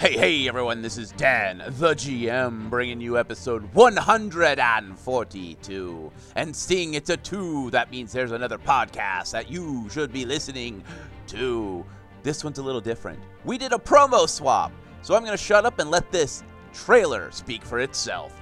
Hey, hey, everyone, this is Dan, the GM, bringing you episode 142. And seeing it's a 2, that means there's another podcast that you should be listening to. This one's a little different. We did a promo swap, so I'm going to shut up and let this trailer speak for itself.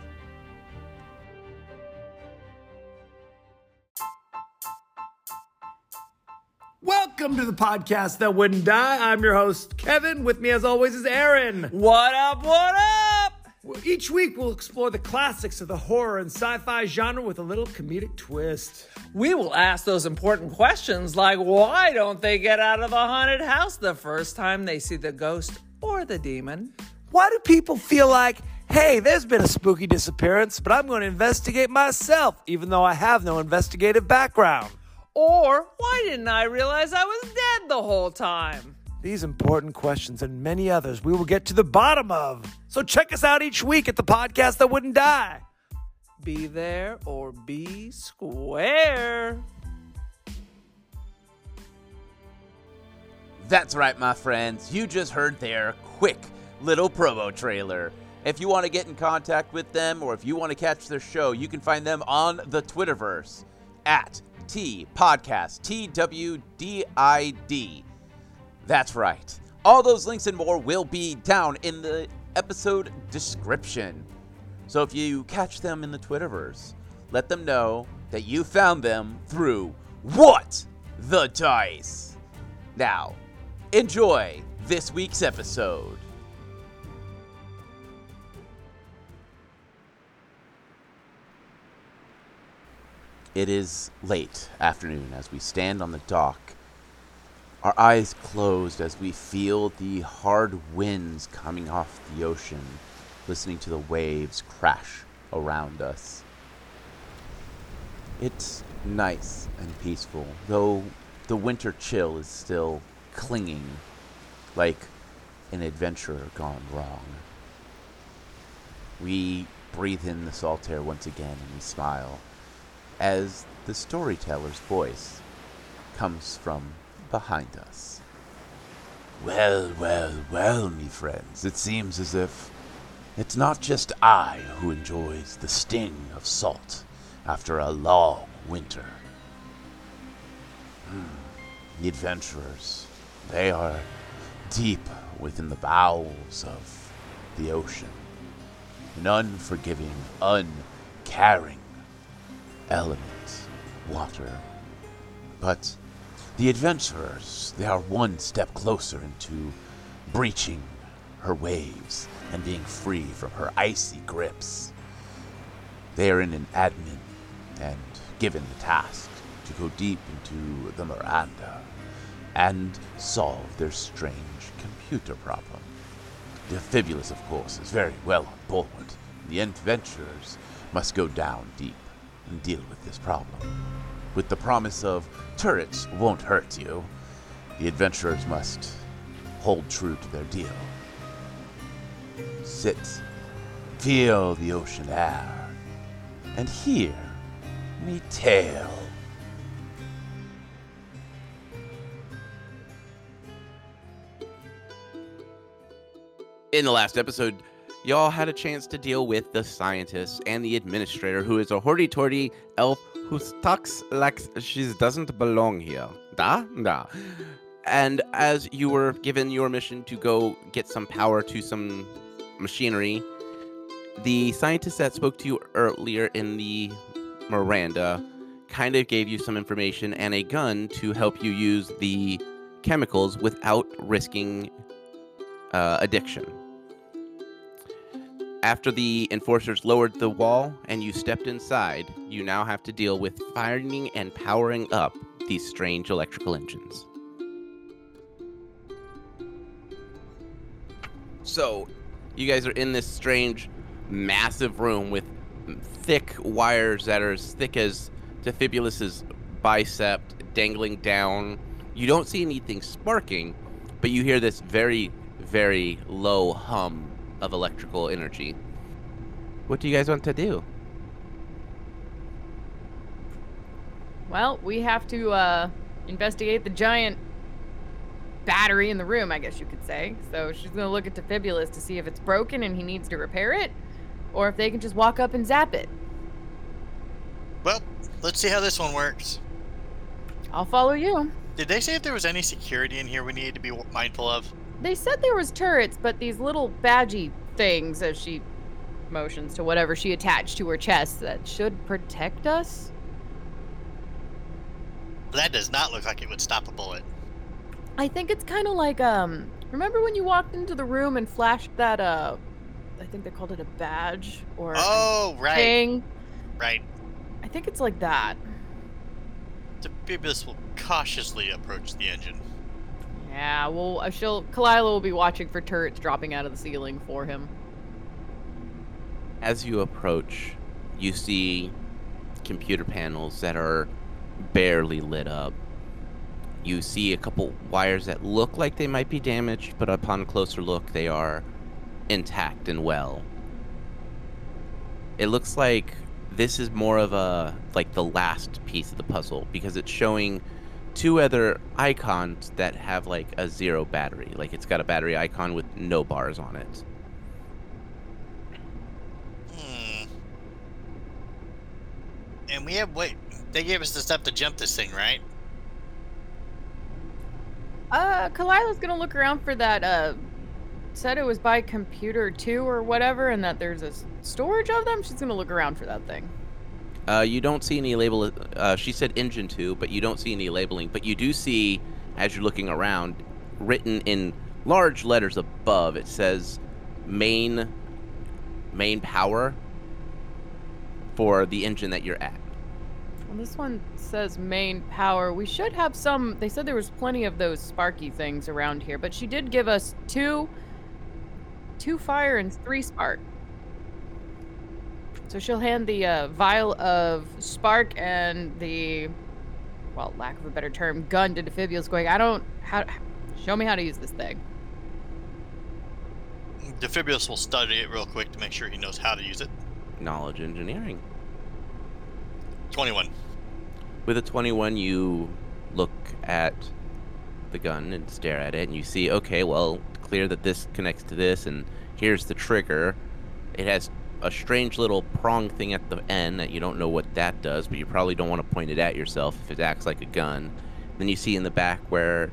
Welcome to the podcast that wouldn't die. I'm your host, Kevin. With me, as always, is Aaron. What up? What up? Each week, we'll explore the classics of the horror and sci fi genre with a little comedic twist. We will ask those important questions like why don't they get out of the haunted house the first time they see the ghost or the demon? Why do people feel like, hey, there's been a spooky disappearance, but I'm going to investigate myself, even though I have no investigative background? Or why didn't I realize I was dead the whole time? These important questions and many others we will get to the bottom of. So check us out each week at the podcast that wouldn't die. Be there or be square. That's right, my friends. You just heard there quick little promo trailer. If you want to get in contact with them or if you want to catch their show, you can find them on the Twitterverse at T Podcast, T W D I D. That's right. All those links and more will be down in the episode description. So if you catch them in the Twitterverse, let them know that you found them through What the Dice. Now, enjoy this week's episode. It is late afternoon as we stand on the dock, our eyes closed as we feel the hard winds coming off the ocean, listening to the waves crash around us. It's nice and peaceful, though the winter chill is still clinging like an adventurer gone wrong. We breathe in the salt air once again and we smile as the storyteller's voice comes from behind us. Well, well, well, me friends, it seems as if it's not just I who enjoys the sting of salt after a long winter. Hmm. The adventurers, they are deep within the bowels of the ocean. An unforgiving, uncaring element, water. But the adventurers, they are one step closer into breaching her waves and being free from her icy grips. They are in an admin and given the task to go deep into the Maranda and solve their strange computer problem. Defibulus, of course, is very well on board. The adventurers must go down deep and deal with this problem. With the promise of turrets won't hurt you, the adventurers must hold true to their deal. Sit, feel the ocean air, and hear me tale. In the last episode, y'all had a chance to deal with the scientist and the administrator, who is a hoity-toity elf who talks like she doesn't belong here. Da? Da. And as you were given your mission to go get some power to some machinery, the scientist that spoke to you earlier in the Maranda kind of gave you some information and a gun to help you use the chemicals without risking uh, addiction. After the enforcers lowered the wall and you stepped inside, you now have to deal with finding and powering up these strange electrical engines. So, you guys are in this strange, massive room with thick wires that are as thick as Defibulus's bicep dangling down. You don't see anything sparking, but you hear this very, very low hum of electrical energy. What do you guys want to do? Well, we have to uh, investigate the giant battery in the room, I guess you could say. So she's gonna look at Defibulus to see if it's broken and he needs to repair it, or if they can just walk up and zap it. Well, let's see how this one works. I'll follow you. Did they say if there was any security in here we needed to be mindful of? They said there was turrets, but these little badgy things, as she motions to whatever she attached to her chest, that should protect us. That does not look like it would stop a bullet. I think it's kind of like um. Remember when you walked into the room and flashed that uh, I think they called it a badge or Oh, right, thing. right. I think it's like that. The Bibulus will cautiously approach the engine. Yeah, well, she'll Kalila will be watching for turrets dropping out of the ceiling for him. As you approach, you see computer panels that are barely lit up. You see a couple wires that look like they might be damaged, but upon a closer look, they are intact and well. It looks like this is more of a like the last piece of the puzzle because it's showing two other icons that have like a zero battery. Like it's got a battery icon with no bars on it. Hmm. And we have wait. They gave us the stuff to jump this thing, right? Uh, Kalila's gonna look around for that. Uh, said it was by computer two or whatever, and that there's a storage of them. She's gonna look around for that thing. Uh, you don't see any label. Uh, she said engine two, but you don't see any labeling. But you do see, as you're looking around, written in large letters above, it says main main power for the engine that you're at. Well, this one says main power. We should have some. They said there was plenty of those sparky things around here, but she did give us two, two fire and three spark. So she'll hand the uh, vial of spark and the, well, lack of a better term, gun to Defibulus. Going, I don't. How? Show me how to use this thing. Defibulus will study it real quick to make sure he knows how to use it. Knowledge engineering. 21. With a 21, you look at the gun and stare at it, and you see, okay, well, clear that this connects to this, and here's the trigger. It has a strange little prong thing at the end that you don't know what that does, but you probably don't want to point it at yourself if it acts like a gun. Then you see in the back where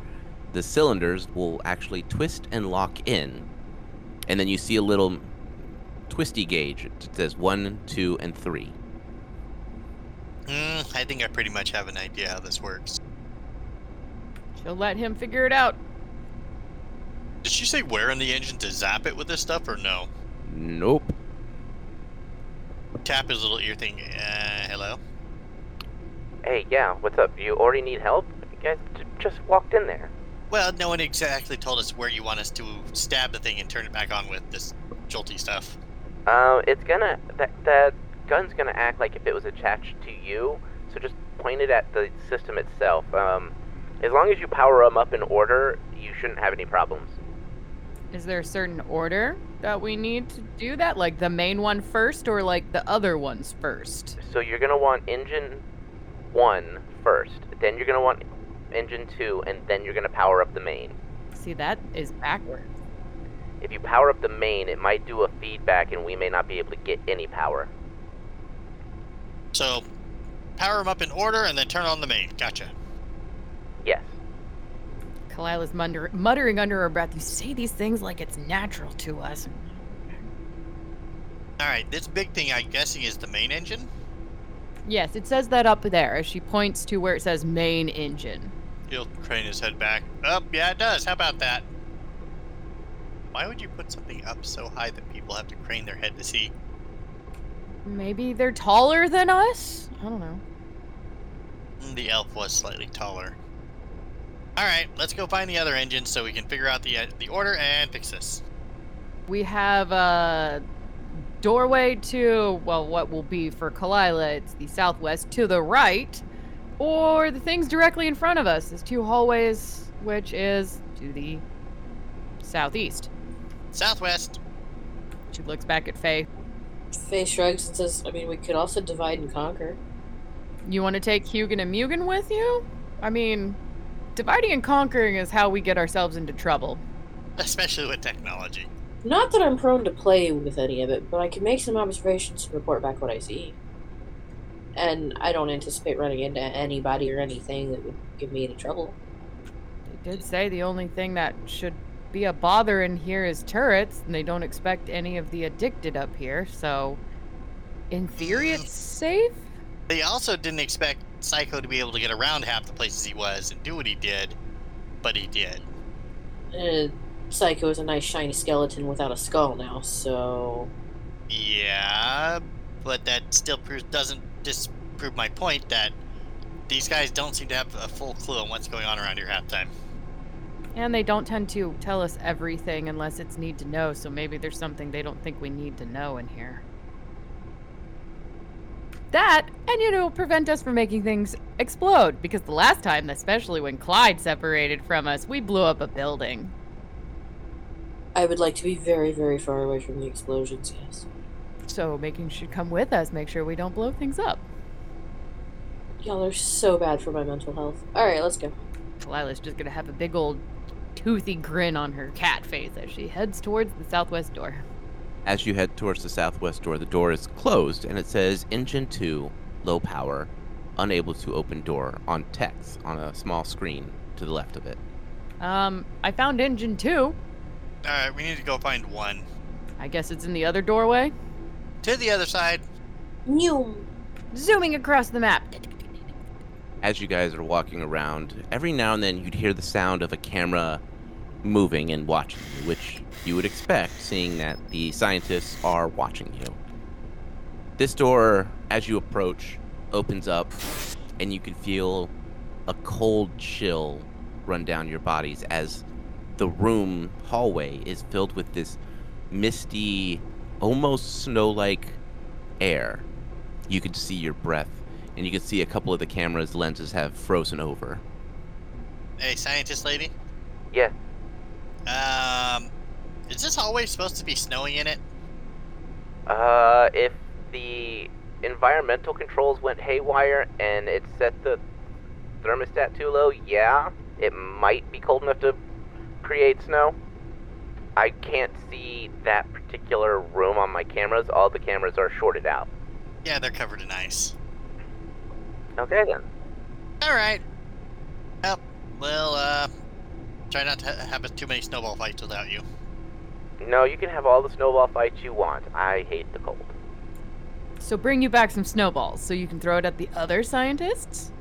the cylinders will actually twist and lock in, and then you see a little twisty gauge. It says one, two, and three. Mm, I think I pretty much have an idea how this works. She'll let him figure it out. Did she say where in the engine to zap it with this stuff or no? Nope. Tap his little ear thing. Uh, hello? Hey, yeah, what's up? You already need help? You guys j- just walked in there. Well, no one exactly told us where you want us to stab the thing and turn it back on with this jolty stuff. Um, it's gonna that that gun's gonna act like if it was attached to you. So just point it at the system itself. Um, as long as you power them up in order, you shouldn't have any problems. Is there a certain order that we need to do that? Like the main one first, or like the other ones first? So you're gonna want engine one first. Then you're gonna want engine two, and then you're gonna power up the main. See, that is backwards. If you power up the main, it might do a feedback, and we may not be able to get any power. So, power them up in order and then turn on the main. Gotcha. Yes. Kalila's mutter- muttering under her breath, You say these things like it's natural to us. Alright, this big thing I'm guessing is the main engine? Yes, it says that up there as she points to where it says main engine. He'll crane his head back. Oh, yeah, it does. How about that? Why would you put something up so high that people have to crane their head to see? Maybe they're taller than us? I don't know. Mm, The elf was slightly taller. Alright, let's go find the other engines so we can figure out the, uh, the order and fix this. We have a doorway to, well, what will be for Kalila, it's the southwest to the right, or the things directly in front of us is two hallways, which is to the southeast. Southwest. She looks back at Faye. Faye shrugs and says, I mean, we could also divide and conquer. You want to take Hugin and Mugen with you? I mean, dividing and conquering is how we get ourselves into trouble. Especially with technology. Not that I'm prone to play with any of it, but I can make some observations and report back what I see. And I don't anticipate running into anybody or anything that would give me any trouble. They did say the only thing that should be a bother in here is turrets, and they don't expect any of the addicted up here, so in theory it's safe? They also didn't expect Psycho to be able to get around half the places he was and do what he did, but he did. Uh, Psycho is a nice shiny skeleton without a skull now, so. Yeah, but that still proves, doesn't disprove my point that these guys don't seem to have a full clue on what's going on around here half time. And they don't tend to tell us everything unless it's need to know, so maybe there's something they don't think we need to know in here. That, and you know, prevent us from making things explode, because the last time, especially when Clyde separated from us, we blew up a building. I would like to be very, very far away from the explosions, yes. So making should come with us, make sure we don't blow things up. Y'all are so bad for my mental health. Alright, let's go. Lila's just gonna have a big old toothy grin on her cat face as she heads towards the southwest door. As you head towards the southwest door, the door is closed and it says Engine 2, low power, unable to open door on text on a small screen to the left of it. Um, I found engine two. Alright, we need to go find one. I guess it's in the other doorway. To the other side. New. Zooming across the map. As you guys are walking around, every now and then you'd hear the sound of a camera moving and watching you, which you would expect, seeing that the scientists are watching you. This door, as you approach, opens up, and you can feel a cold chill run down your bodies as the room hallway is filled with this misty, almost snow like air. You can see your breath, and you can see a couple of the camera's lenses have frozen over. Hey, scientist lady. Yes. Um, is this hallway supposed to be snowing in it? Uh, if the environmental controls went haywire and it set the thermostat too low, yeah, it might be cold enough to create snow. I can't see that particular room on my cameras. All the cameras are shorted out. Yeah, they're covered in ice. Okay then. Alright. Well, well, uh, try not to ha- have too many snowball fights without you. No, you can have all the snowball fights you want. I hate the cold. So bring you back some snowballs so you can throw it at the other scientists?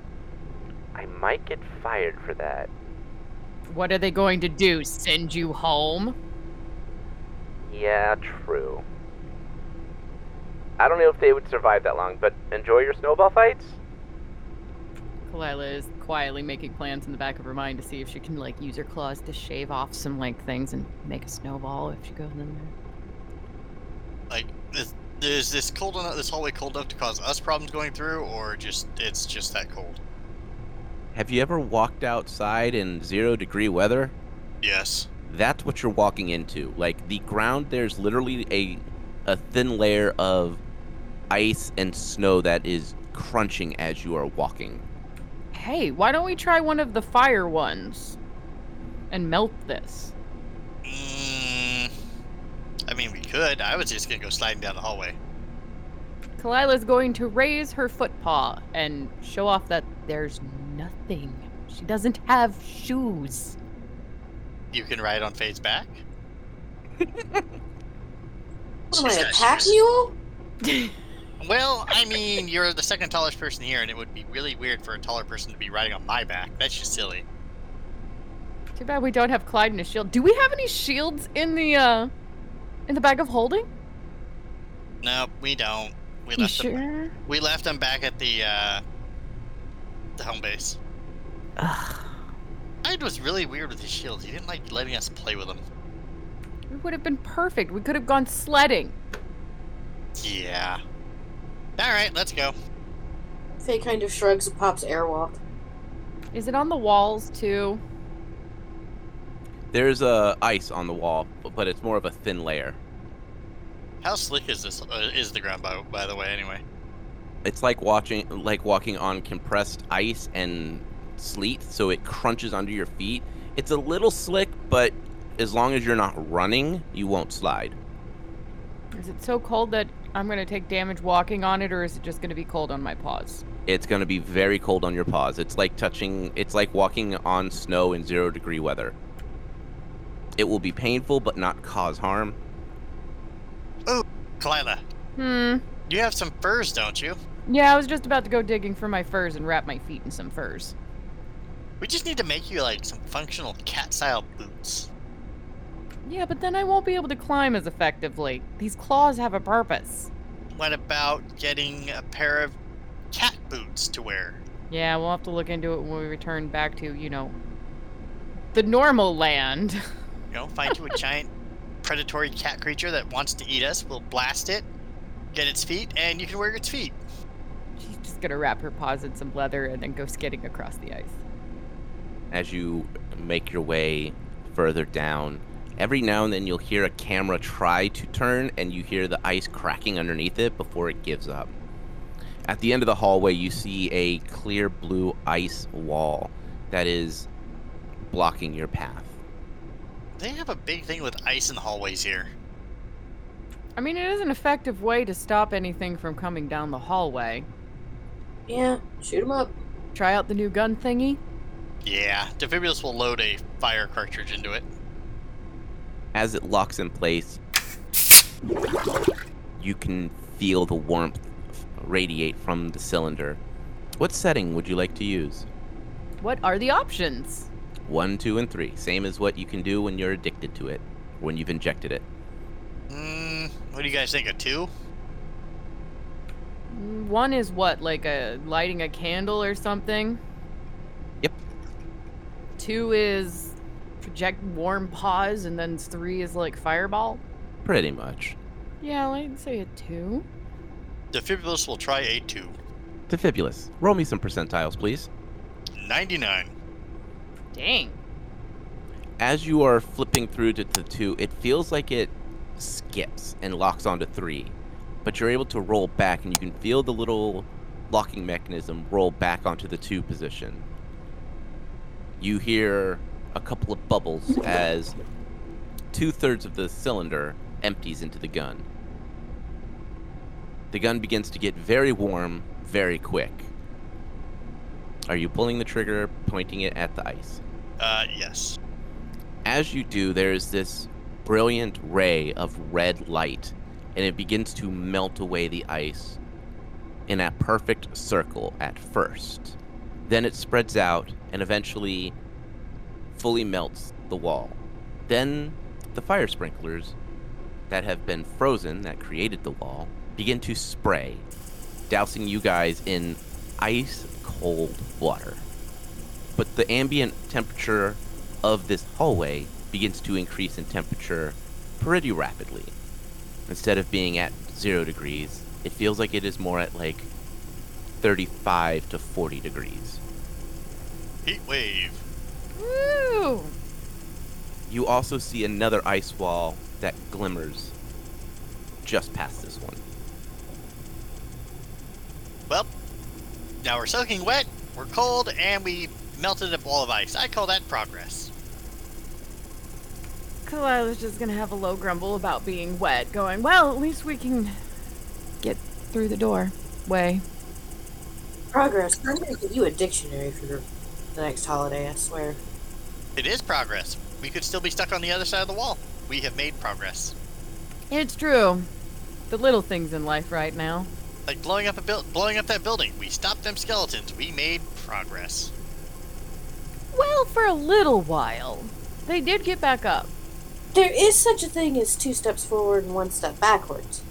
I might get fired for that. What are they going to do? Send you home? Yeah, true. I don't know if they would survive that long, but enjoy your snowball fights? Kalila is quietly making plans in the back of her mind to see if she can like use her claws to shave off some like things and make a snowball if she goes in there. Like, is, is this cold enough? This hallway cold enough to cause us problems going through, or just it's just that cold? Have you ever walked outside in zero degree weather? Yes. That's what you're walking into. Like the ground, there's literally a a thin layer of ice and snow that is crunching as you are walking. Hey, why don't we try one of the fire ones and melt this? Mm, I mean, we could. I was just gonna go sliding down the hallway. Kalila's going to raise her foot paw and show off that there's nothing. She doesn't have shoes. You can ride on Faye's back. What am I, She's a got pack shoes. mule? Well, I mean, you're the second tallest person here, and it would be really weird for a taller person to be riding on my back. That's just silly. Too bad we don't have Clyde in a shield. Do we have any shields in the uh in the bag of holding? No, we don't. We You left them. sure? We left them back at the uh, the home base. Ugh. Hyde was really weird with his shields. He didn't like letting us play with them. It would have been perfect. We could have gone sledding. Yeah. All right, let's go. Faye kind of shrugs and pops airwalk. Is it on the walls too? There's uh, ice on the wall, but it's more of a thin layer. How slick is this? Uh, is the ground by, by the way? Anyway. It's like watching, like walking on compressed ice and sleet, so it crunches under your feet. It's a little slick, but as long as you're not running, you won't slide. Is it so cold that I'm gonna take damage walking on it, or is it just gonna be cold on my paws? It's going to be very cold on your paws. It's like touching, it's like walking on snow in zero degree weather. It will be painful, but not cause harm. Oh, Kalila, Hmm. you have some furs, don't you? Yeah, I was just about to go digging for my furs and wrap my feet in some furs. We just need to make you like some functional cat-style boots. Yeah, but then I won't be able to climb as effectively. These claws have a purpose. What about getting a pair of cat boots to wear? Yeah, we'll have to look into it when we return back to, you know, the normal land. You know, find you a giant predatory cat creature that wants to eat us. We'll blast it, get its feet, and you can wear its feet. She's just gonna wrap her paws in some leather and then go skidding across the ice. As you make your way further down, every now and then you'll hear a camera try to turn, and you hear the ice cracking underneath it before it gives up. At the end of the hallway, you see a clear blue ice wall that is blocking your path. They have a big thing with ice in the hallways here. I mean, it is an effective way to stop anything from coming down the hallway. Yeah, shoot 'em up. Try out the new gun thingy. Yeah, Defibulus will load a fire cartridge into it. As it locks in place, you can feel the warmth radiate from the cylinder. What setting would you like to use? What are the options? One, two, and three. Same as what you can do when you're addicted to it, when you've injected it. Mm, what do you guys think? A two? One is what, like a lighting a candle or something? Yep. Two is project warm paws, and then three is like fireball. Pretty much. Yeah, I'd say a two. Defibulus will try a two. Defibulus, roll me some percentiles, please. 99. Dang. As you are flipping through to the two, it feels like it skips and locks onto three. But you're able to roll back, and you can feel the little locking mechanism roll back onto the two position. You hear a couple of bubbles as two thirds of the cylinder empties into the gun. The gun begins to get very warm very quick. Are you pulling the trigger, pointing it at the ice? Uh, yes. As you do, there's this brilliant ray of red light, and it begins to melt away the ice in a perfect circle at first. Then it spreads out and eventually fully melts the wall. Then the fire sprinklers that have been frozen, that created the wall, begin to spray, dousing you guys in ice cold water. But the ambient temperature of this hallway begins to increase in temperature pretty rapidly. Instead of being at zero degrees, it feels like it is more at like 35 to 40 degrees. Heat wave. Woo! You also see another ice wall that glimmers just past this one. Well, now we're soaking wet, we're cold, and we melted a ball of ice. I call that progress. Kalila's just gonna have a low grumble about being wet, going, well, at least we can get through the door. Way. Progress. I'm gonna give you a dictionary for the the next holiday. I swear. It is progress. We could still be stuck on the other side of the wall. We have made progress. It's true. The little things in life right now. Like blowing up a build, blowing up that building. We stopped them skeletons. We made progress. Well, for a little while. They did get back up. There is such a thing as two steps forward and one step backwards.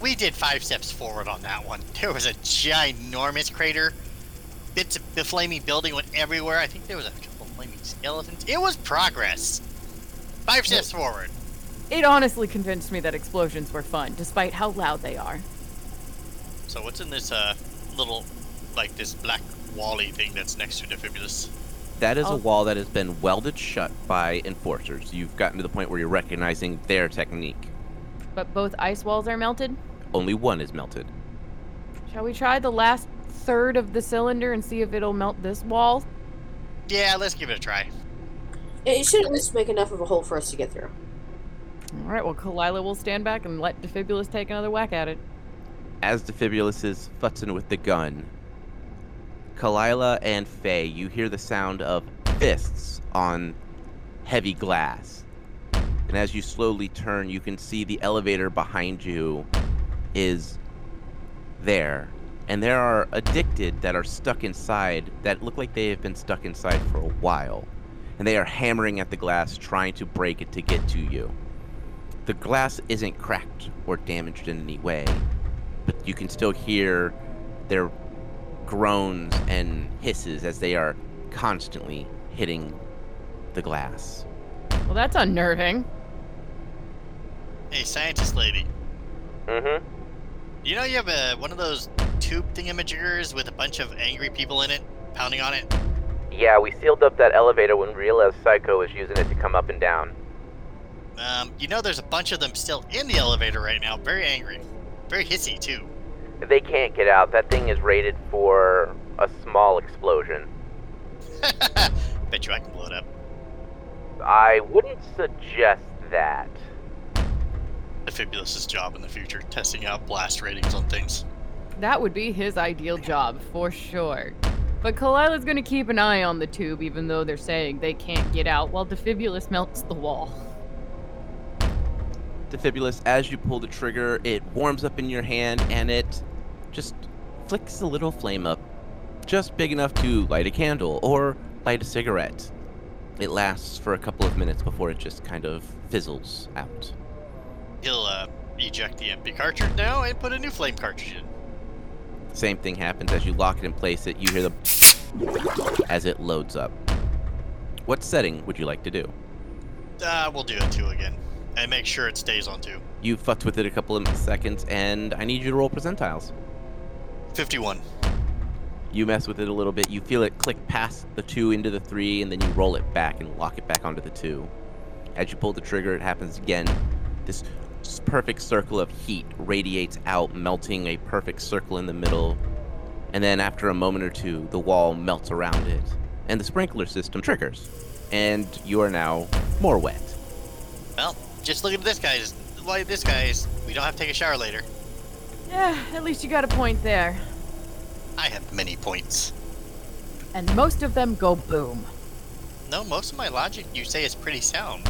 We did five steps forward on that one. There was a ginormous crater. Bits of the flaming building went everywhere. I think there was a couple flaming skeletons. It was progress. Five steps forward. It honestly convinced me that explosions were fun, despite how loud they are. So what's in this uh little like this black wally thing that's next to Defibulus? That is a Oh. wall that has been welded shut by enforcers. You've gotten to the point where you're recognizing their technique. But both ice walls are melted. Only one is melted. Shall we try the last third of the cylinder and see if it'll melt this wall? Yeah, let's give it a try. It should at least make enough of a hole for us to get through. All right, well, Kalila will stand back and let Defibulus take another whack at it. As Defibulus is futzing with the gun, Kalila and Faye, you hear the sound of fists on heavy glass. And as you slowly turn, you can see the elevator behind you is there. And there are addicted that are stuck inside that look like they have been stuck inside for a while. And they are hammering at the glass, trying to break it to get to you. The glass isn't cracked or damaged in any way, but you can still hear their groans and hisses as they are constantly hitting the glass. Well, that's unnerving. Hey, scientist lady. Mm-hmm. You know you have a one of those tube thingamajiggers with a bunch of angry people in it, pounding on it? Yeah, we sealed up that elevator when we realized Psycho was using it to come up and down. Um, you know there's a bunch of them still in the elevator right now, very angry. Very hissy, too. They can't get out. That thing is rated for a small explosion. Bet you I can blow it up. I wouldn't suggest that. Defibulus' job in the future, testing out blast ratings on things. That would be his ideal job, for sure. But Kalila's gonna keep an eye on the tube, even though they're saying they can't get out, while Defibulus melts the wall. Defibulus, as you pull the trigger, it warms up in your hand and it just flicks a little flame up. Just big enough to light a candle or light a cigarette. It lasts for a couple of minutes before it just kind of fizzles out. He'll uh, eject the empty cartridge now and put a new flame cartridge in. Same thing happens as you lock it and place it. You hear the as it loads up. What setting would you like to do? Uh, we'll do it two again. And make sure it stays on two. You fucked with it a couple of seconds, and I need you to roll percentiles. 51. You mess with it a little bit. You feel it click past the two into the three, and then you roll it back and lock it back onto the two. As you pull the trigger, it happens again. This perfect circle of heat radiates out, melting a perfect circle in the middle. And then, after a moment or two, the wall melts around it, and the sprinkler system triggers. And you are now more wet. Well, just look at this guy's. Like this guy's. We don't have to take a shower later. Yeah, at least you got a point there. I have many points. And most of them go boom. No, most of my logic you say is pretty sound.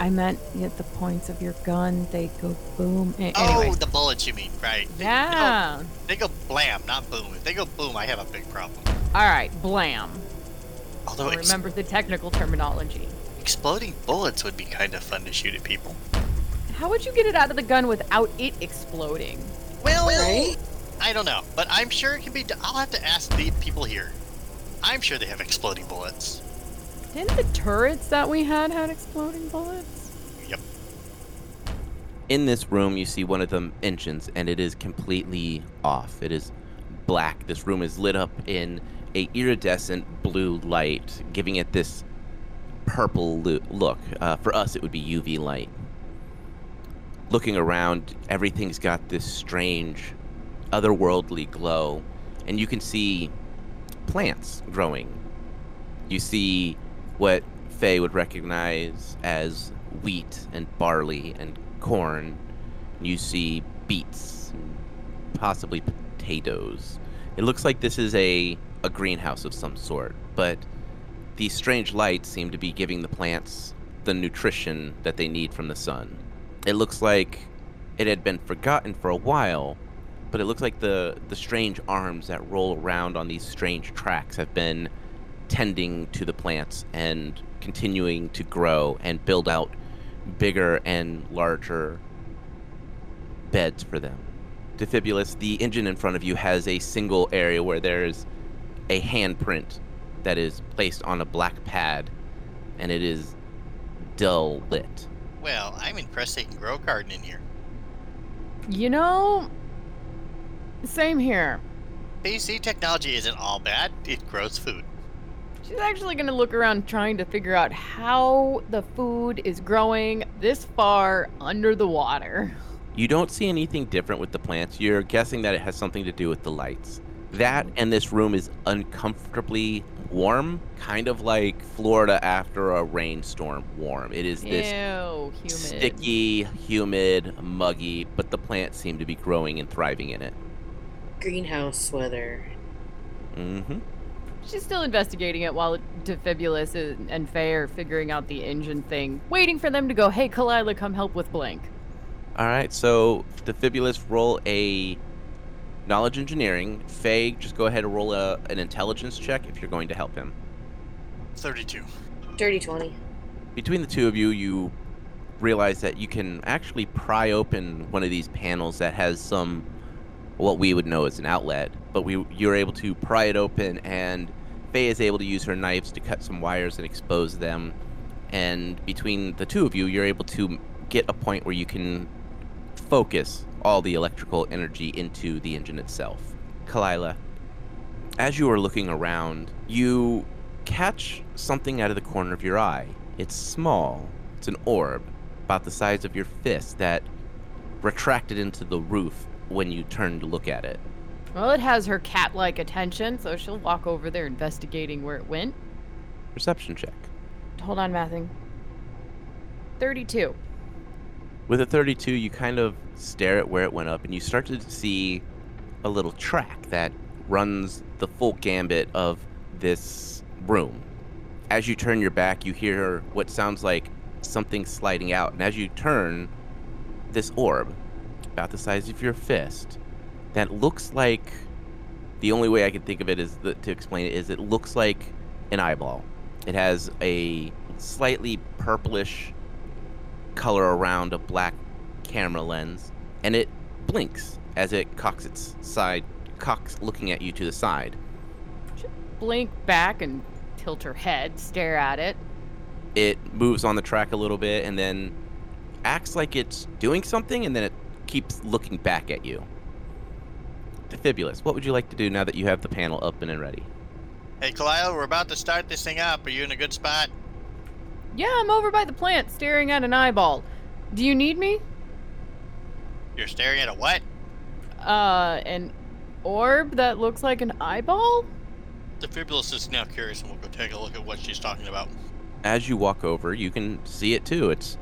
I meant at the points of your gun, they go boom. A- Oh, the bullets you mean, right. They- yeah. They go, they go blam, not boom. If they go boom, I have a big problem. All right, blam. Although ex- Remember the technical terminology. exploding bullets would be kind of fun to shoot at people. How would you get it out of the gun without it exploding? Well, Right? I don't know, but I'm sure it can be. d- I'll have to ask the people here. I'm sure they have exploding bullets. Didn't the turrets that we had had exploding bullets? Yep. In this room, you see one of the engines, and it is completely off. It is black. This room is lit up in a iridescent blue light, giving it this purple lo- look. Uh, for us, it would be UV light. Looking around, everything's got this strange, otherworldly glow, and you can see plants growing. You see what Faye would recognize as wheat and barley and corn. You see beets, and possibly potatoes. It looks like this is a, a greenhouse of some sort, but these strange lights seem to be giving the plants the nutrition that they need from the sun. It looks like it had been forgotten for a while, but it looks like the, the strange arms that roll around on these strange tracks have been tending to the plants and continuing to grow and build out bigger and larger beds for them. Defibulus, the engine in front of you has a single area where there's a handprint that is placed on a black pad, and it is dull lit. Well, I'm impressed they can grow a garden in here. You know, same here. PC technology isn't all bad. It grows food. She's actually going to look around trying to figure out how the food is growing this far under the water. You don't see anything different with the plants. You're guessing that it has something to do with the lights. That and this room is uncomfortably warm, kind of like Florida after a rainstorm warm. It is this Ew, humid. sticky, humid, muggy, but the plants seem to be growing and thriving in it. Greenhouse weather. Mm-hmm. She's still investigating it while Defibulus is- and Faye are figuring out the engine thing, waiting for them to go, hey, Kalila, come help with blank. All right, so Defibulus roll a knowledge engineering. Faye, just go ahead and roll a, an intelligence check if you're going to help him. 32. Dirty 20. Between the two of you, you realize that you can actually pry open one of these panels that has some what we would know as an outlet, but we you're able to pry it open and Faye is able to use her knives to cut some wires and expose them. And between the two of you, you're able to get a point where you can focus all the electrical energy into the engine itself. Kalila, as you are looking around, you catch something out of the corner of your eye. It's small. It's an orb, about the size of your fist, that retracted into the roof when you turn to look at it. Well, it has her cat like attention, so she'll walk over there investigating where it went. Perception check. Hold on, mathing. 32. With a 32, you kind of stare at where it went up, and you start to see a little track that runs the full gambit of this room. As you turn your back, you hear what sounds like something sliding out, and as you turn, this orb, about the size of your fist, that looks like the only way I can think of it is the, to explain it is it looks like an eyeball. It has a slightly purplish color around a black camera lens, and it blinks as it cocks its side, cocks looking at you to the side. Blink back and tilt her head, stare at it. It moves on the track a little bit and then acts like it's doing something, and then it keeps looking back at you. Defibulus, what would you like to do now that you have the panel up and ready? Hey, Kalila, we're about to start this thing up. Are you in a good spot? Yeah, I'm over by the plant staring at an eyeball. Do you need me? You're staring at a what? Uh, an orb that looks like an eyeball? Defibulus is now curious, and we'll go take a look at what she's talking about. as you walk over, you can see it too. It's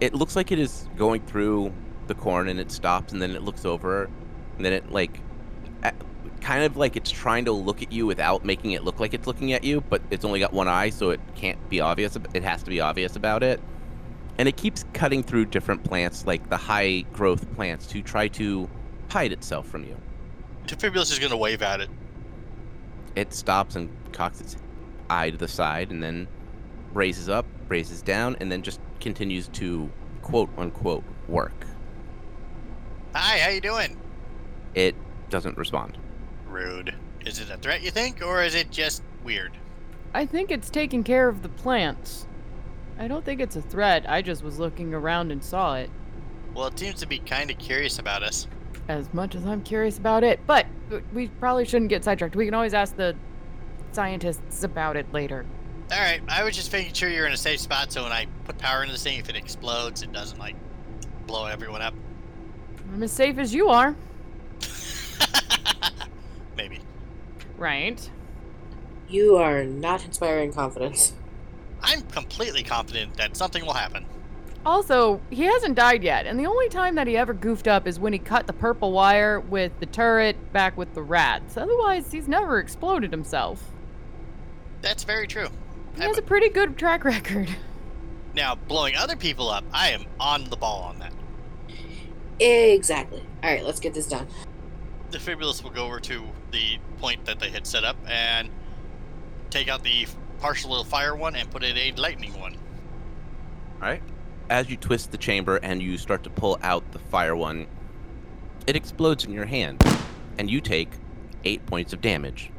it looks like it is going through the corn and it stops and then it looks over and then it like kind of like it's trying to look at you without making it look like it's looking at you, but it's only got one eye so it can't be obvious. It has to be obvious about it. And it keeps cutting through different plants like the high growth plants to try to hide itself from you. Fibulus is going to wave at it. It stops and cocks its eye to the side and then raises up, raises down, and then just continues to quote unquote work. Hi, how you doing? It doesn't respond. Rude. Is it a threat, you think, or is it just weird? I think it's taking care of the plants. I don't think it's a threat. I just was looking around and saw it. Well, it seems to be kind of curious about us. As much as I'm curious about it, but we probably shouldn't get sidetracked. We can always ask the scientists about it later. All right, I was just making sure you're in a safe spot, so when I put power into this thing, if it explodes, it doesn't like blow everyone up. I'm as safe as you are. Maybe. Right. You are not inspiring confidence. I'm completely confident that something will happen. Also, he hasn't died yet, and the only time that he ever goofed up is when he cut the purple wire with the turret back with the rats. Otherwise, he's never exploded himself. That's very true. He has a pretty good track record. Now, blowing other people up, I am on the ball on that. Exactly. Alright, let's get this done. Defibulus will go over to the point that they had set up and take out the partial fire one and put in a lightning one. All right. As you twist the chamber and you start to pull out the fire one, it explodes in your hand, and you take eight points of damage.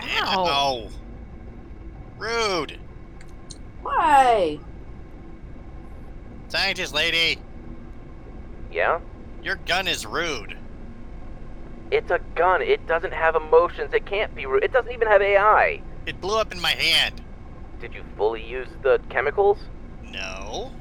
Ow. Oh. Rude. Why? Scientist lady, Yeah? your gun is rude. It's a gun. It doesn't have emotions. It can't be rude. It doesn't even have AI. It blew up in my hand. Did you fully use the chemicals? No.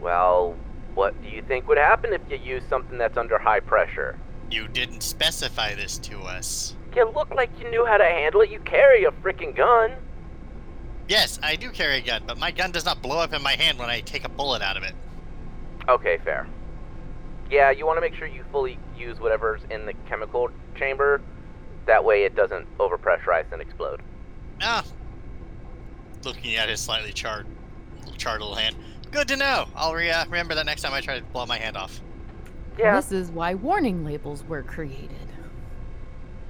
Well, what do you think would happen if you use something that's under high pressure? You didn't specify this to us. You look like you knew how to handle it. You carry a freaking gun. Yes, I do carry a gun, but my gun does not blow up in my hand when I take a bullet out of it. Okay, fair. Yeah, you want to make sure you fully use whatever's in the chemical chamber. That way it doesn't overpressurize and explode. Ah. Looking at his slightly charred, charred little hand. Good to know. I'll re- uh, remember that next time I try to blow my hand off. Yeah. This is why warning labels were created.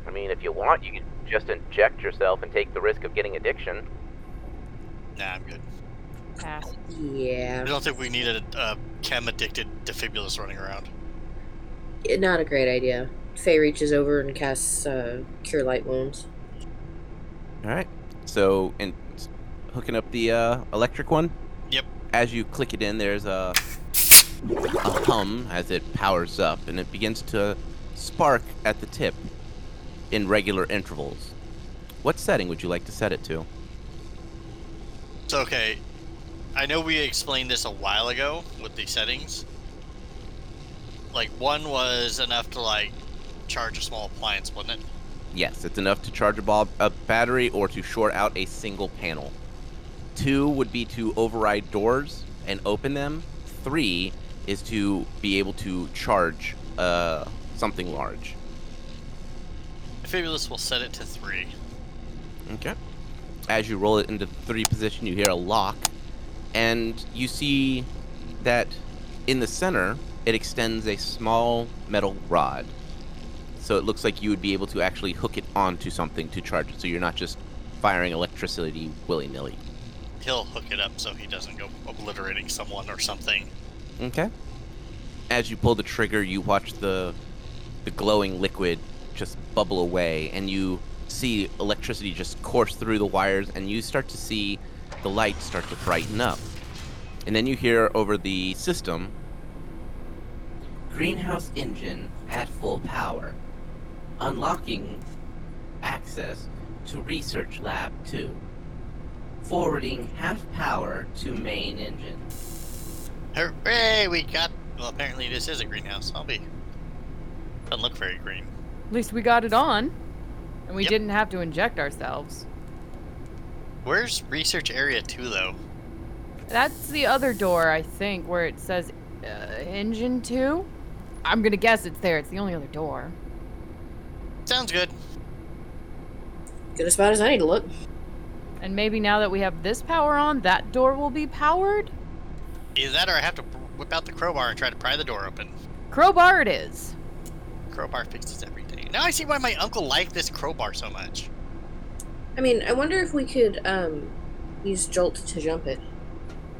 I mean, if you want, you can just inject yourself and take the risk of getting addiction. Nah, I'm good. Pass. I don't think we need a, a chem addicted Defibulus running around. not a great idea. Faye reaches over and casts uh, Cure Light Wounds. All right. So, and hooking up the uh, electric one. Yep. As you click it in, there's a a hum as it powers up, and it begins to spark at the tip in regular intervals. What setting would you like to set it to? So okay, I know we explained this a while ago with the settings. Like one was enough to like charge a small appliance, wasn't it? Yes, it's enough to charge a, ball, a battery or to short out a single panel. Two would be to override doors and open them. Three is to be able to charge uh, something large. Defibulus will set it to three. Okay. As you roll it into three position, you hear a lock, and you see that in the center it extends a small metal rod. So it looks like you would be able to actually hook it onto something to charge it. So you're not just firing electricity willy nilly. He'll hook it up so he doesn't go obliterating someone or something. Okay. As you pull the trigger, you watch the the glowing liquid just bubble away, and you see electricity just course through the wires, and you start to see the light start to brighten up. And then you hear over the system Greenhouse engine at full power. Unlocking access to Research Lab 2. Forwarding half power to main engine. Hooray! We got. Well, apparently this is a greenhouse. I'll be. Doesn't look very green. At least we got it on. And we Yep. didn't have to inject ourselves. Where's research area two though? That's the other door, I think, where it says uh, engine 2. I'm gonna guess it's there. It's the only other door. Sounds good. Good as bad as I need to look. And maybe now that we have this power on, that door will be powered? Either that or I have to whip out the crowbar and try to pry the door open. Crowbar it is. Crowbar fixes everything. Now I see why my uncle liked this crowbar so much. I mean, I wonder if we could um use Jolt to jump it.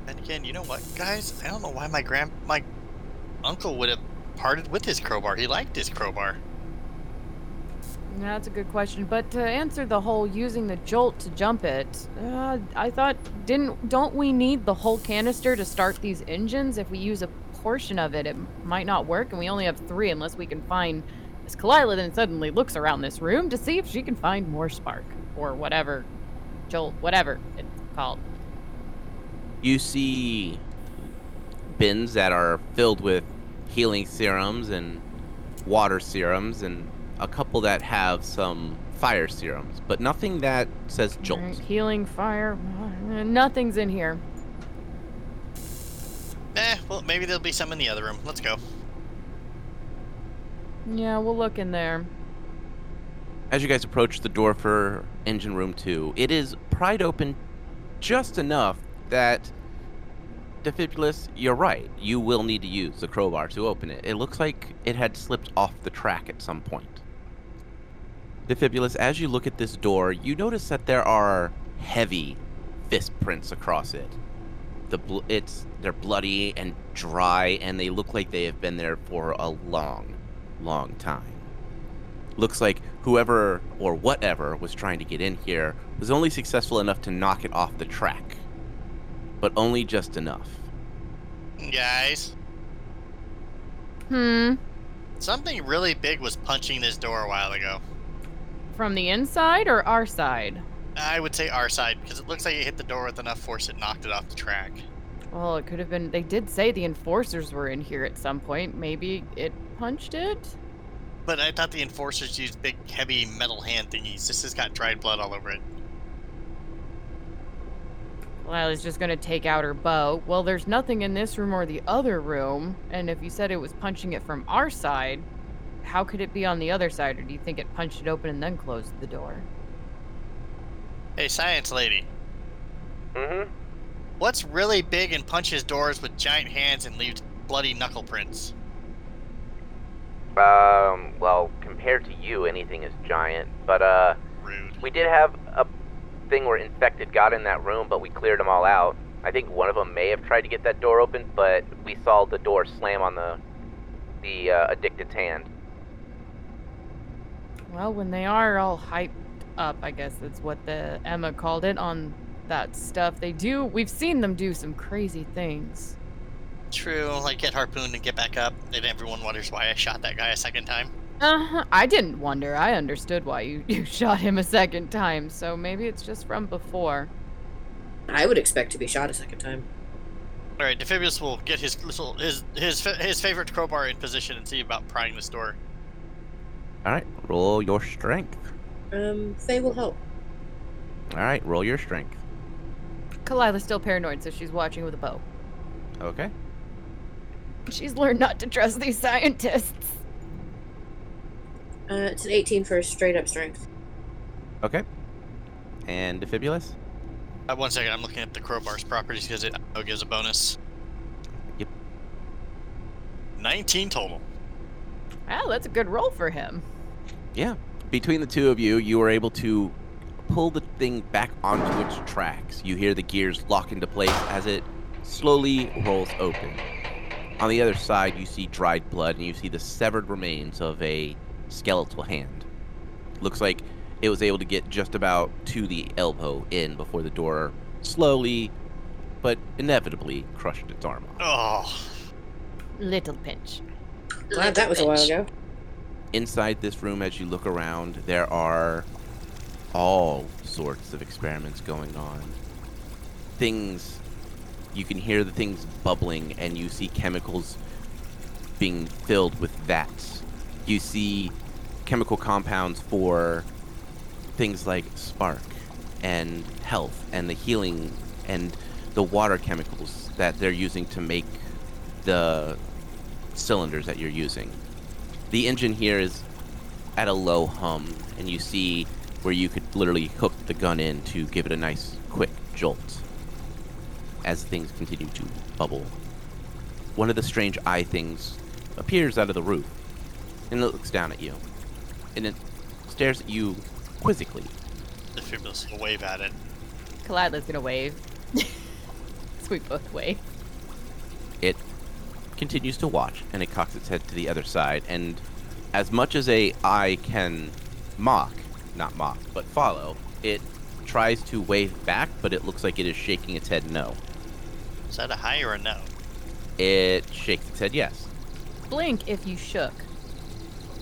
And again, you know what, guys? I don't know why my grand my uncle would have parted with his crowbar. He liked his crowbar. That's a good question. But to answer the whole using the jolt to jump it, uh, I thought didn't don't we need the whole canister to start these engines? If we use a portion of it, it might not work, and we only have three unless we can find. As Kalila then suddenly looks around this room to see if she can find more spark or whatever, jolt, whatever it's called. you see bins that are filled with healing serums and water serums and a couple that have some fire serums, but nothing that says jolt. Alright, healing fire, nothing's in here. Eh, well, maybe there'll be some in the other room. Let's go. Yeah, we'll look in there. As you guys approach the door for engine room 2, it is pried open just enough that Defibulus, you're right. You will need to use the crowbar to open it. It looks like it had slipped off the track at some point. Defibulus, as you look at this door, you notice that there are heavy fist prints across it. The bl- it's they're bloody and dry, and they look like they have been there for a long, long time. Looks like whoever or whatever was trying to get in here was only successful enough to knock it off the track, but only just enough. Guys, Hmm. something really big was punching this door a while ago. From the inside or our side? I would say our side because it looks like it hit the door with enough force it knocked it off the track. Well, it could have been. They did say the enforcers were in here at some point. Maybe it punched it. But I thought the enforcers used big, heavy metal hand thingies. This has got dried blood all over it. Lila's just gonna take out her bow. Well, there's nothing in this room or the other room. And if you said it was punching it from our side, how could it be on the other side? Or do you think it punched it open and then closed the door? Hey, science lady, Mm-hmm. what's really big and punches doors with giant hands and leaves bloody knuckle prints? Um, well, compared to you, anything is giant. But, uh, Rude. we did have a thing where infected got in that room, but we cleared them all out. I think one of them may have tried to get that door open, but we saw the door slam on the the uh, addicted's hand. Well, when they are all hyped up, I guess that's what the Emma called it on that stuff. They do. We've seen them do some crazy things. True, like get harpooned and get back up, and everyone wonders why I shot that guy a second time. Uh-huh. I didn't wonder. I understood why you, you shot him a second time, so maybe it's just from before. I would expect to be shot a second time. All right, Defibulus will get his little his his his favorite crowbar in position and see about prying this door. All right, roll your strength. Um, Faye will help. All right, roll your strength. Kalila's still paranoid, so she's watching with a bow. Okay. She's learned not to trust these scientists. Uh, it's an 18 for straight up strength. Okay. And Defibulus? Uh, one second, I'm looking at the crowbar's properties because it uh, gives a bonus. Yep. 19 total. Wow, that's a good roll for him. Yeah. Between the two of you, you were able to pull the thing back onto its tracks. You hear the gears lock into place as it slowly rolls open. On the other side, you see dried blood and you see the severed remains of a skeletal hand. Looks like it was able to get just about to the elbow in before the door slowly but inevitably crushed its arm off. Oh, Little pinch. Glad that was a while ago. inside this room as you look around there are all sorts of experiments going on things you can hear the things bubbling and you see chemicals being filled with vats you see chemical compounds for things like spark and health and the healing and the water chemicals that they're using to make the cylinders that you're using. The engine here is at a low hum, and you see where you could literally hook the gun in to give it a nice quick jolt as things continue to bubble. One of the strange eye things appears out of the roof, and it looks down at you, and it stares at you quizzically. Defibulus will wave at it. Kalila's gonna wave. so we both wave. It continues to watch, and it cocks its head to the other side, and as much as a eye can mock, not mock, but follow, it tries to wave back, but it looks like it is shaking its head no. Is that a high or a no? It shakes its head yes. Blink if you shook.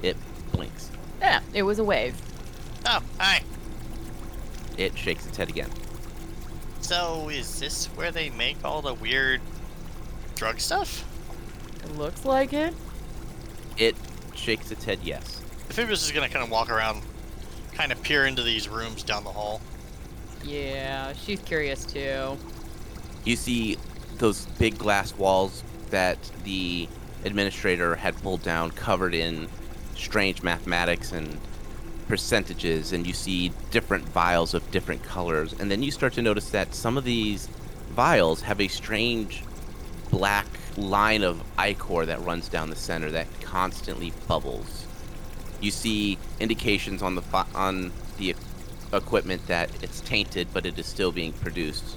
It blinks. Yeah, it was a wave. Oh, hi. It shakes its head again. So, is this where they make all the weird drug stuff? It looks like it. It shakes its head yes. Defibulus is gonna kind of walk around, kind of peer into these rooms down the hall. Yeah, she's curious too. You see those big glass walls that the administrator had pulled down, covered in strange mathematics and percentages, and you see different vials of different colors. And then you start to notice that some of these vials have a strange black line of ichor that runs down the center that constantly bubbles. You see indications on the on the equipment that it's tainted, but it is still being produced,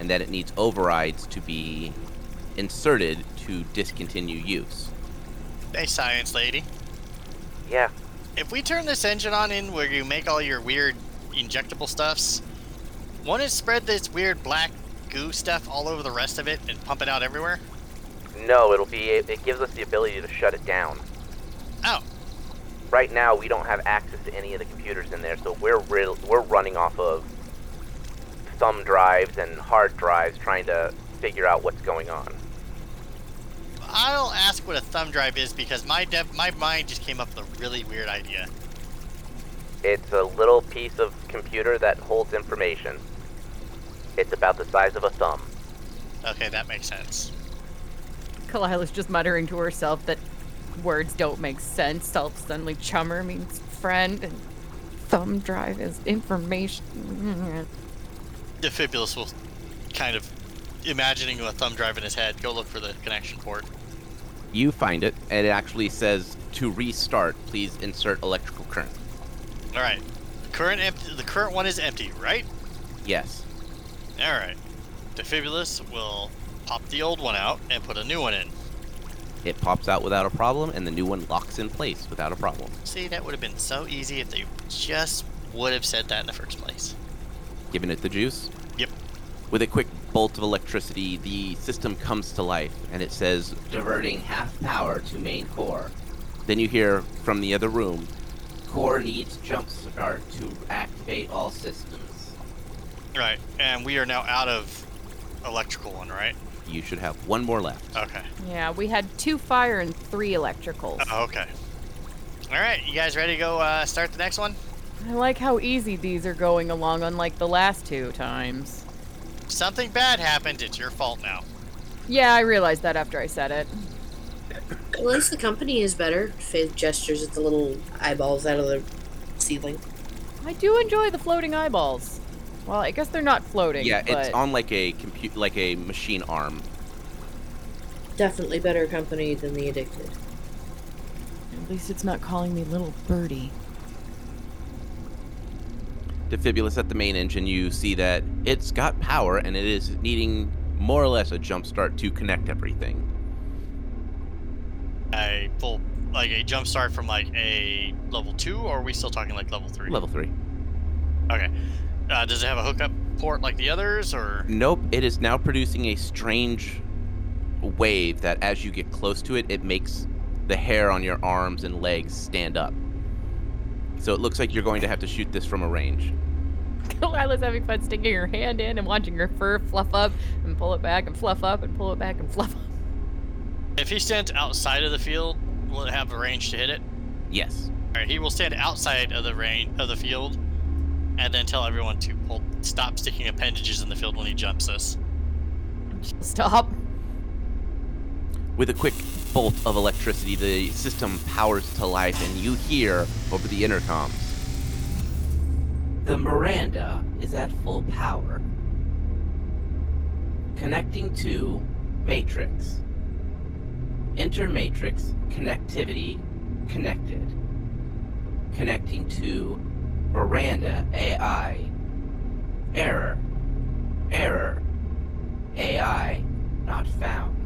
and that it needs overrides to be inserted to discontinue use. Hey, science lady. Yeah. If we turn this engine on in where you make all your weird injectable stuffs, won't it spread this weird black goo stuff all over the rest of it and pump it out everywhere? No, it'll be. It gives us the ability to shut it down. Oh, Right now, we don't have access to any of the computers in there, so we're real, we're running off of thumb drives and hard drives trying to figure out what's going on. I'll ask what a thumb drive is because my dev- my mind just came up with a really weird idea. It's a little piece of computer that holds information. It's about the size of a thumb. Okay, that makes sense. Kalila's just muttering to herself that words don't make sense. Self-suddenly chummer means friend, and thumb drive is information. Defibulus will kind of imagining a thumb drive in his head. Go look for the connection port. You find it, and it actually says to restart, please insert electrical current. All right, The current empty. The current one is empty, right? Yes. All right. Defibulus will pop the old one out and put a new one in. It pops out without a problem, and the new one locks in place without a problem. See, that would have been so easy if they just would have said that in the first place. Giving it the juice. Yep. With a quick bolt of electricity, the system comes to life, and it says, Diverting half power to main core. then you hear from the other room, Core needs jump start to activate all systems. Right, and we are now out of electrical one, right? you should have one more left. Okay. Yeah, we had two fire and three electricals. Oh, okay. All right, you guys ready to go uh, start the next one? I like how easy these are going along, unlike the last two times. Something bad happened. It's your fault now. Yeah, I realized that after I said it. At least the company is better. Faith gestures at the little eyeballs out of the ceiling. I do enjoy the floating eyeballs. Well, I guess they're not floating. Yeah, but it's on like a compute, like a machine arm. Definitely better company than the addicted. At least it's not calling me little birdie. Defibulus at the main engine, you see that it's got power and it is needing more or less a jump start to connect everything. I pull like a jump start from like a level two, or are we still talking like level three? Level three. Okay. Uh, does it have a hookup port like the others, or Nope, it is now producing a strange wave that as you get close to it, it makes the hair on your arms and legs stand up. So it looks like you're going to have to shoot this from a range. Lila's having fun sticking her hand in and watching her fur fluff up and pull it back and fluff up and pull it back and fluff up. if he stands outside of the field, will it have a range to hit it? Yes. All right, he will stand outside of the range of the field, and then tell everyone to pull, stop sticking appendages in the field when he jumps us. Stop. With a quick bolt of electricity, the system powers to life, and you hear over the intercoms. The Maranda is at full power. Connecting to Matrix. Intermatrix connectivity connected. Connecting to Maranda AI. Error. Error. AI not found.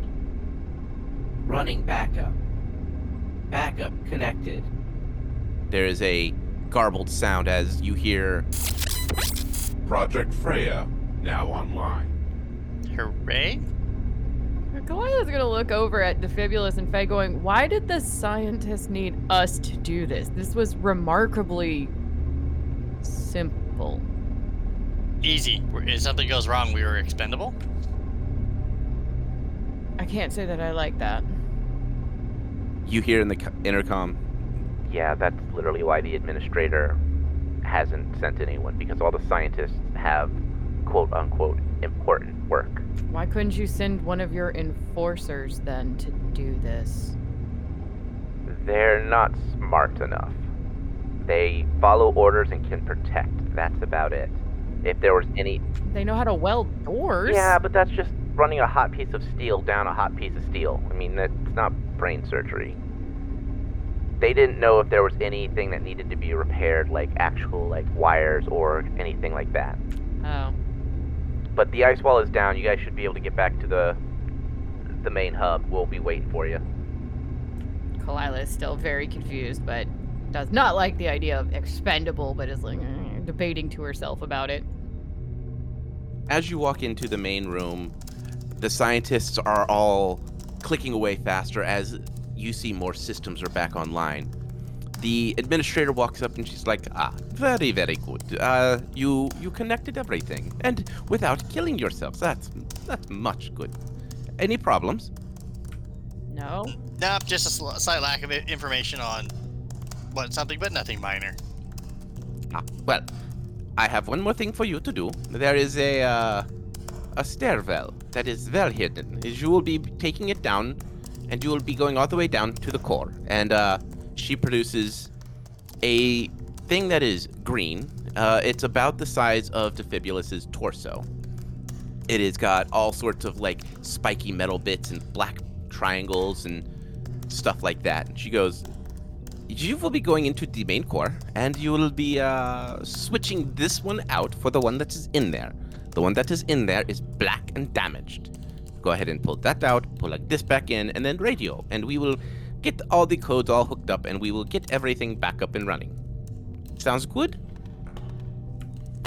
Running backup. Backup connected. There is a garbled sound as you hear Project Freya now online. Hooray! Goliath's gonna look over at Defibulus and Faye going, Why did the scientists need us to do this? This was remarkably simple. Easy. If something goes wrong, we were expendable. I can't say that I like that. You hear in the intercom. Yeah, that's literally why the administrator hasn't sent anyone because all the scientists have quote unquote important work. Why couldn't you send one of your enforcers then to do this? They're not smart enough. They follow orders and can protect. That's about it. If there was any They know how to weld doors. Yeah, but that's just running a hot piece of steel down a hot piece of steel. I mean, that's not brain surgery. They didn't know if there was anything that needed to be repaired, like actual like wires or anything like that. Oh. But the ice wall is down. You guys should be able to get back to the the main hub. We'll be waiting for you. Kalila is still very confused, but does not like the idea of expendable, but is like debating to herself about it. As you walk into the main room, the scientists are all clicking away faster as you see more systems are back online. the administrator walks up and she's like, "Ah, very, very good. Uh, you you connected everything, and without killing yourselves. That's that's much good. Any problems? No. Nope, just a sl- slight lack of information on what something, but nothing minor. Ah, well, I have one more thing for you to do. There is a uh, a stairwell that is well hidden. is You will be taking it down, and you will be going all the way down to the core. And uh, she produces a thing that is green. Uh, it's about the size of Defibulus's torso. It has got all sorts of like spiky metal bits and black triangles and stuff like that. And she goes, you will be going into the main core and you will be uh, switching this one out for the one that is in there. The one that is in there is black and damaged. Go ahead and pull that out, pull like this back in, and then radio, and we will get all the codes all hooked up, and we will get everything back up and running. Sounds good?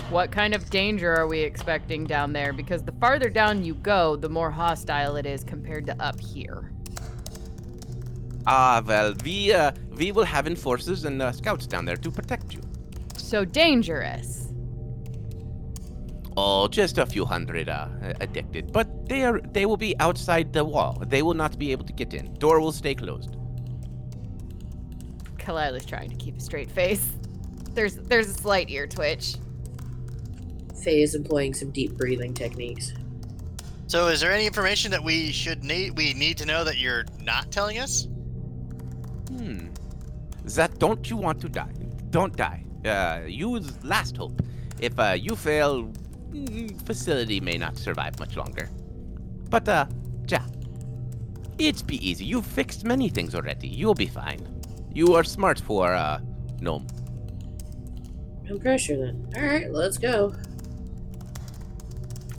What kind of danger are we expecting down there? Because the farther down you go, the more hostile it is compared to up here. Ah, well, we uh, we will have enforcers and uh, scouts down there to protect you. So dangerous. Oh, just a few hundred uh, addicted, but they are they will be outside the wall. They will not be able to get in. Door will stay closed. Kalila's trying to keep a straight face. There's there's a slight ear twitch. Faye is employing some deep breathing techniques. So, is there any information that we should need we need to know that you're not telling us? Hmm. That don't you want to die? Don't die. Uh, use last hope. If uh, you fail, facility may not survive much longer. But uh, ja, it's be easy. You've fixed many things already. You'll be fine. You are smart for uh, gnome. No pressure then. Alright, let's go.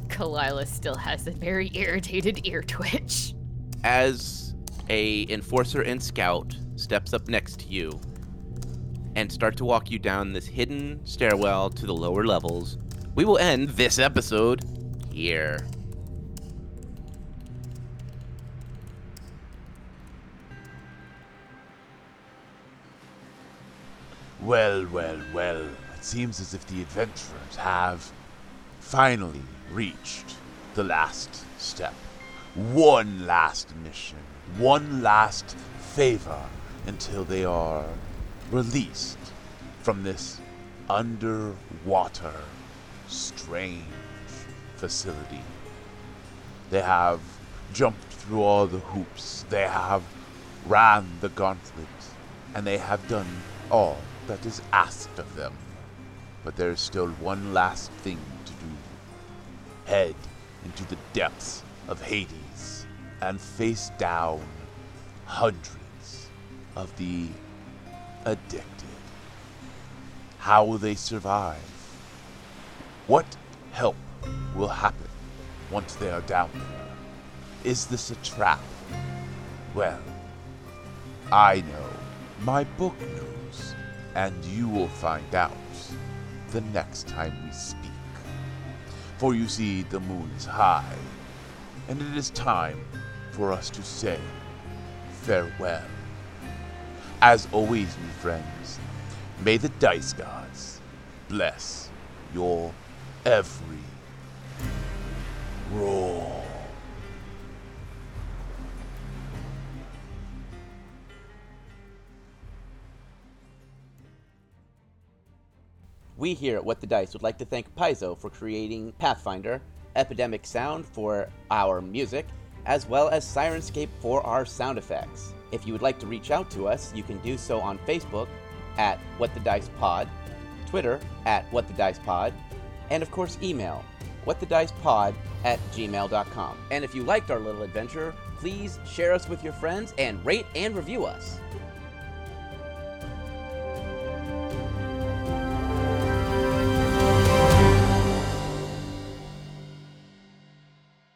Kalila still has a very irritated ear twitch. As a enforcer and scout steps up next to you and start to walk you down this hidden stairwell to the lower levels, we will end this episode here. Well, well, well. It seems as if the adventurers have finally reached the last step. One last mission, one last favor until they are released from this underwater strange facility. They have jumped through all the hoops. They have ran the gauntlet. And they have done all that is asked of them. But there is still one last thing to do. Head into the depths of Hades and face down hundreds of the addicted. How will they survive? What help will happen once they are down there? Is this a trap? Well, I know, my book knows, and you will find out the next time we speak. For you see, the moon is high, and it is time for us to say farewell. As always, my friends, may the dice gods bless your every roll. We here at What the Dice would like to thank Paizo for creating Pathfinder, Epidemic Sound for our music, as well as Syrinscape for our sound effects. If you would like to reach out to us, you can do so on Facebook at What the Dice Pod, Twitter at What the Dice Pod, and of course email whatthedicepod at gmail.com. And if you liked our little adventure, please share us with your friends and rate and review us.